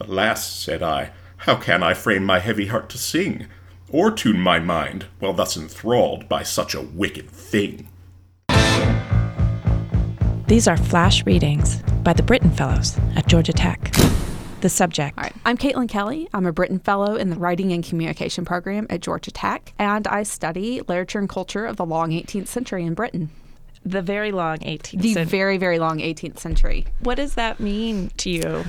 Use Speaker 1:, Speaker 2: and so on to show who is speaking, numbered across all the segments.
Speaker 1: Alas, said I, how can I frame my heavy heart to sing, or tune my mind while thus enthralled by such a wicked thing?
Speaker 2: These are flash readings by the Brittain Fellows at Georgia Tech. The subject.
Speaker 3: All right. I'm Caitlin Kelly. I'm a Brittain Fellow in the Writing and Communication program at Georgia Tech, and I study literature and culture of the long 18th century in Britain.
Speaker 2: The very long 18th
Speaker 3: The
Speaker 2: century.
Speaker 3: very, very long 18th century.
Speaker 2: what does that mean to you?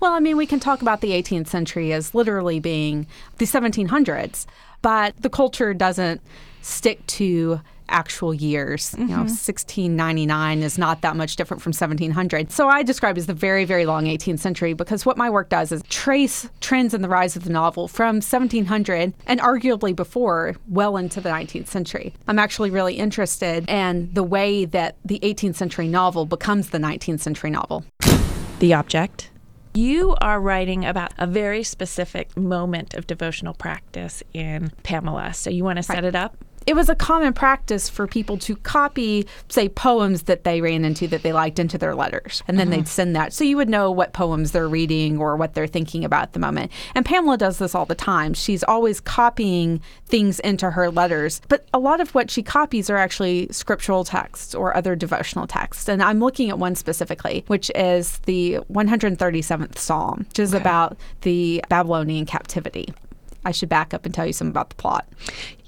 Speaker 3: Well, I mean, we can talk about the 18th century as literally being the 1700s, but the culture doesn't stick to actual years. You know, mm-hmm. 1699 is not that much different from 1700. So I describe it as the very, very long 18th century because what my work does is trace trends in the rise of the novel from 1700 and arguably before well into the 19th century. I'm actually really interested in the way that the 18th century novel becomes the 19th century novel.
Speaker 2: The object. You are writing about a very specific moment of devotional practice in Pamela. So you want to set it up?
Speaker 3: It was a common practice for people to copy, say, poems that they ran into that they liked into their letters. And then they'd mm-hmm. send that. So you would know what poems they're reading or what they're thinking about at the moment. And Pamela does this all the time. She's always copying things into her letters. But a lot of what she copies are actually scriptural texts or other devotional texts. And I'm looking at one specifically, which is the 137th Psalm, which is about the Babylonian captivity. I should back up and tell you some about the plot.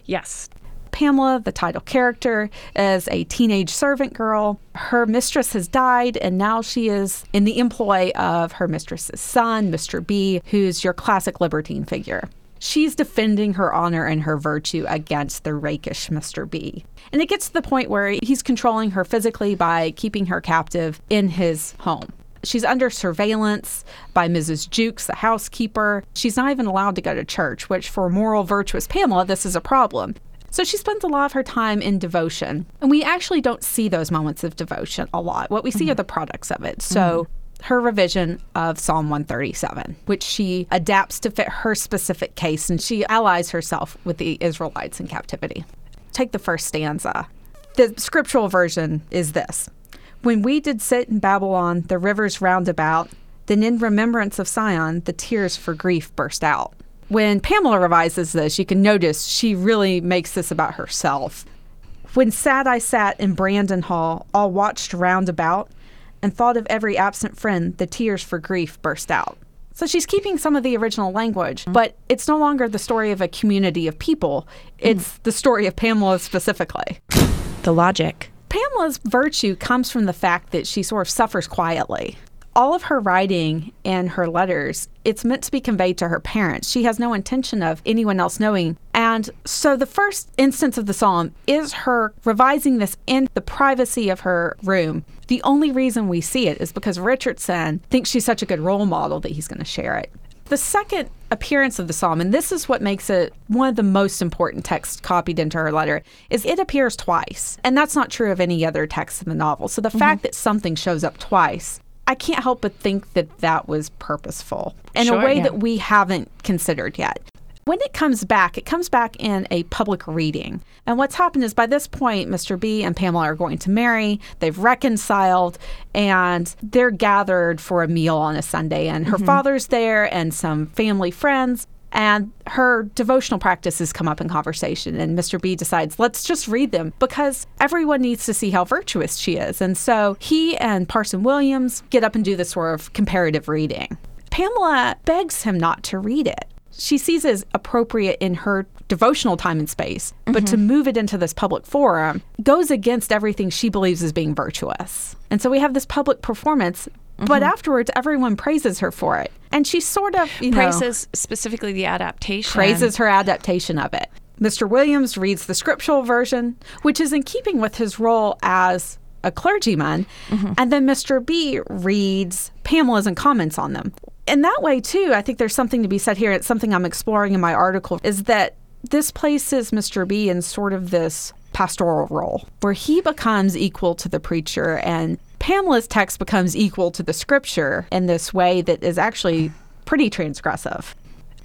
Speaker 2: Yes.
Speaker 3: Pamela, the title character, is a teenage servant girl. Her mistress has died, and now she is in the employ of her mistress's son, Mr. B, who's your classic libertine figure. She's defending her honor and her virtue against the rakish Mr. B. And it gets to the point where he's controlling her physically by keeping her captive in his home. She's under surveillance by Mrs. Jewkes, the housekeeper. She's not even allowed to go to church, which for moral, virtuous Pamela, this is a problem. So she spends a lot of her time in devotion. And we actually don't see those moments of devotion a lot. What we see mm-hmm. are the products of it. So mm-hmm. her revision of Psalm 137, which she adapts to fit her specific case, and she allies herself with the Israelites in captivity. Take the first stanza. The scriptural version is this When we did sit in Babylon, the rivers round about, then in remembrance of Sion, the tears for grief burst out. When Pamela revises this, you can notice she really makes this about herself. When sad I sat in Brandon Hall, all watched round about, and thought of every absent friend, the tears for grief burst out. So she's keeping some of the original language, but it's no longer the story of a community of people. It's mm. the story of Pamela specifically.
Speaker 2: The logic.
Speaker 3: Pamela's virtue comes from the fact that she sort of suffers quietly. All of her writing and her letters, it's meant to be conveyed to her parents. She has no intention of anyone else knowing. And so the first instance of the psalm is her revising this in the privacy of her room. The only reason we see it is because Richardson thinks she's such a good role model that he's going to share it. The second appearance of the psalm, and this is what makes it one of the most important texts copied into her letter, is it appears twice. And that's not true of any other text in the novel. So the mm-hmm. fact that something shows up twice, I can't help but think that that was purposeful in
Speaker 2: Sure,
Speaker 3: a way
Speaker 2: yeah.
Speaker 3: that we haven't considered yet. When it comes back, it comes back in a public reading. And what's happened is by this point, Mr. B and Pamela are going to marry. They've reconciled and they're gathered for a meal on a Sunday. And her mm-hmm. father's there and some family friends. And her devotional practices come up in conversation. And Mr. B decides, let's just read them because everyone needs to see how virtuous she is. And so he and Parson Williams get up and do this sort of comparative reading. Pamela begs him not to read it. She sees it as appropriate in her devotional time and space, but to mm-hmm. move it into this public forum goes against everything she believes as being virtuous. And so we have this public performance, but mm-hmm. afterwards everyone praises her for it. And she sort of, you know,
Speaker 2: Praises specifically the adaptation.
Speaker 3: praises her adaptation of it. Mr. Williams reads the scriptural version, which is in keeping with his role as a clergyman. Mm-hmm. And then Mr. B reads Pamela's and comments on them. In that way, too, I think there's something to be said here. It's something I'm exploring in my article is that this places Mr. B in sort of this pastoral role where he becomes equal to the preacher and Pamela's text becomes equal to the scripture in this way that is actually pretty transgressive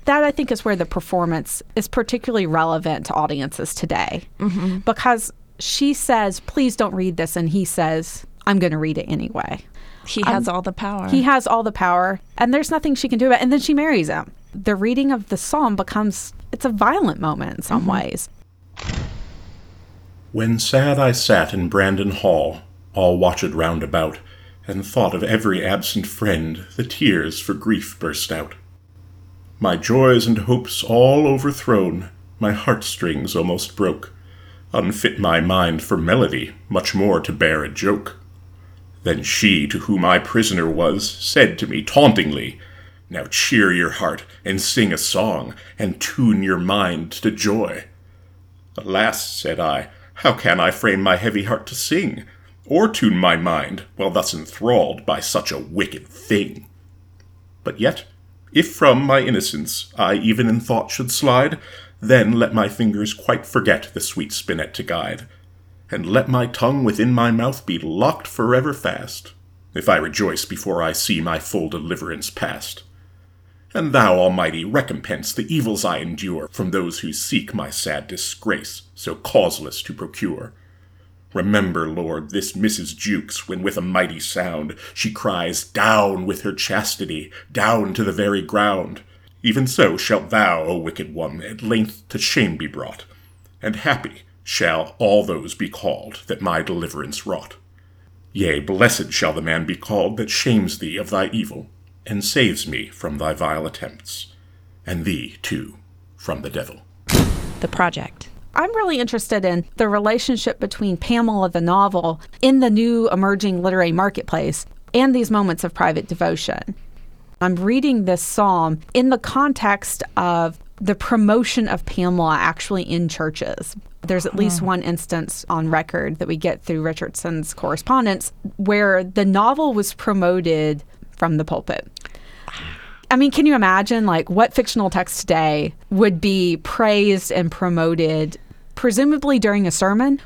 Speaker 3: that I think is where the performance is particularly relevant to audiences today. Mm-hmm. Because she says, please don't read this. And he says, I'm going to read it anyway.
Speaker 2: He has um, all the power.
Speaker 3: He has all the power, and there's nothing she can do about it. And then she marries him. The reading of the psalm becomes it's a violent moment in some mm-hmm. ways.
Speaker 1: When sad I sat in Brandon Hall, all watched round about, and thought of every absent friend, the tears for grief burst out. My joys and hopes all overthrown, my heartstrings almost broke, unfit my mind for melody, much more to bear a joke. Then she, to whom I prisoner was, said to me tauntingly, Now cheer your heart, and sing a song, and tune your mind to joy. Alas, said I, how can I frame my heavy heart to sing, or tune my mind while thus enthralled by such a wicked thing? But yet, if from my innocence I even in thought should slide, then let my fingers quite forget the sweet spinet to guide, and let my tongue within my mouth be locked forever fast, if I rejoice before I see my full deliverance past. And thou, Almighty, recompense the evils I endure from those who seek my sad disgrace, so causeless to procure. Remember, Lord, this Mrs. Jewkes, when with a mighty sound she cries, Down with her chastity, down to the very ground. Even so shalt thou, O wicked one, at length to shame be brought, and happy shall all those be called that my deliverance wrought. Yea, blessed shall the man be called that shames thee of thy evil, and saves me from thy vile attempts, and thee, too, from the devil.
Speaker 2: the project.
Speaker 3: I'm really interested in the relationship between Pamela the novel in the new emerging literary marketplace and these moments of private devotion. I'm reading this psalm in the context of the promotion of Pamela actually in churches. There's at least hmm. one instance on record that we get through Richardson's correspondence where the novel was promoted from the pulpit. I mean, can you imagine like what fictional text today would be praised and promoted, presumably during a sermon?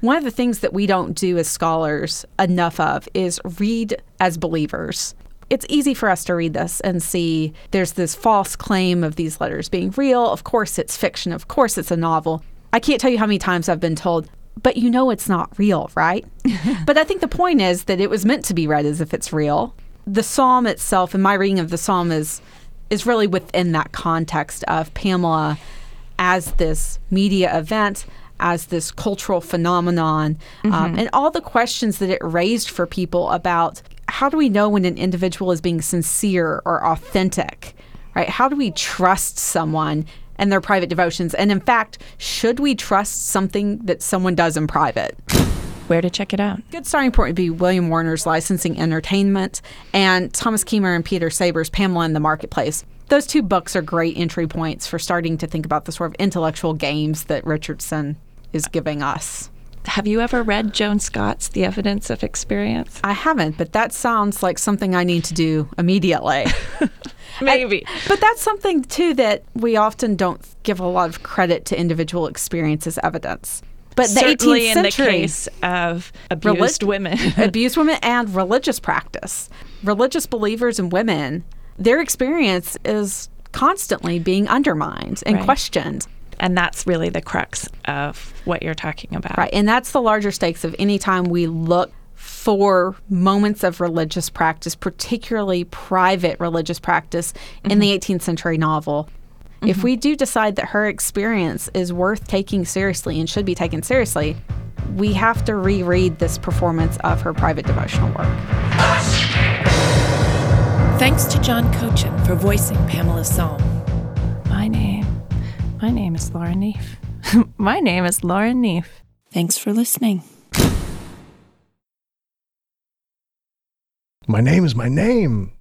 Speaker 3: One of the things that we don't do as scholars enough of is read as believers. It's easy for us to read this and see there's this false claim of these letters being real. Of course, it's fiction. Of course, it's a novel. I can't tell you how many times I've been told, but you know it's not real, right? but I think the point is that it was meant to be read as if it's real the psalm itself and my reading of the psalm is is really within that context of Pamela as this media event, as this cultural phenomenon, um, and all the questions that it raised for people about how do we know when an individual is being sincere or authentic, right? How do we trust someone and their private devotions? And in fact, should we trust something that someone does in private?
Speaker 2: Where to check it out?
Speaker 3: Good starting point would be William Warner's Licensing Entertainment and Thomas Keymer and Peter Sabor's Pamela in the Marketplace. Those two books are great entry points for starting to think about the sort of intellectual games that Richardson is giving us.
Speaker 2: Have you ever read Joan Scott's The Evidence of Experience?
Speaker 3: I haven't, but that sounds like something I need to do immediately.
Speaker 2: Maybe.
Speaker 3: but that's something, too, that we often don't give a lot of credit to individual experience as evidence. But the
Speaker 2: Certainly
Speaker 3: 18th
Speaker 2: in the case of abused
Speaker 3: Relig-
Speaker 2: women.
Speaker 3: abused women and religious practice. Religious believers and women, their experience is constantly being undermined and
Speaker 2: Right.
Speaker 3: questioned.
Speaker 2: and that's really the crux of what you're talking about.
Speaker 3: Right. And that's the larger stakes of any time we look for moments of religious practice, particularly private religious practice in the mm-hmm. 18th century novel. If mm-hmm. we do decide that her experience is worth taking seriously and should be taken seriously, we have to reread this performance of her private devotional work.
Speaker 4: Thanks to John Cochin for voicing Pamela Psalm.
Speaker 2: My name, my name is Lauren Neef. my name is Lauren Neef.
Speaker 4: Thanks for listening.
Speaker 5: My name is my name.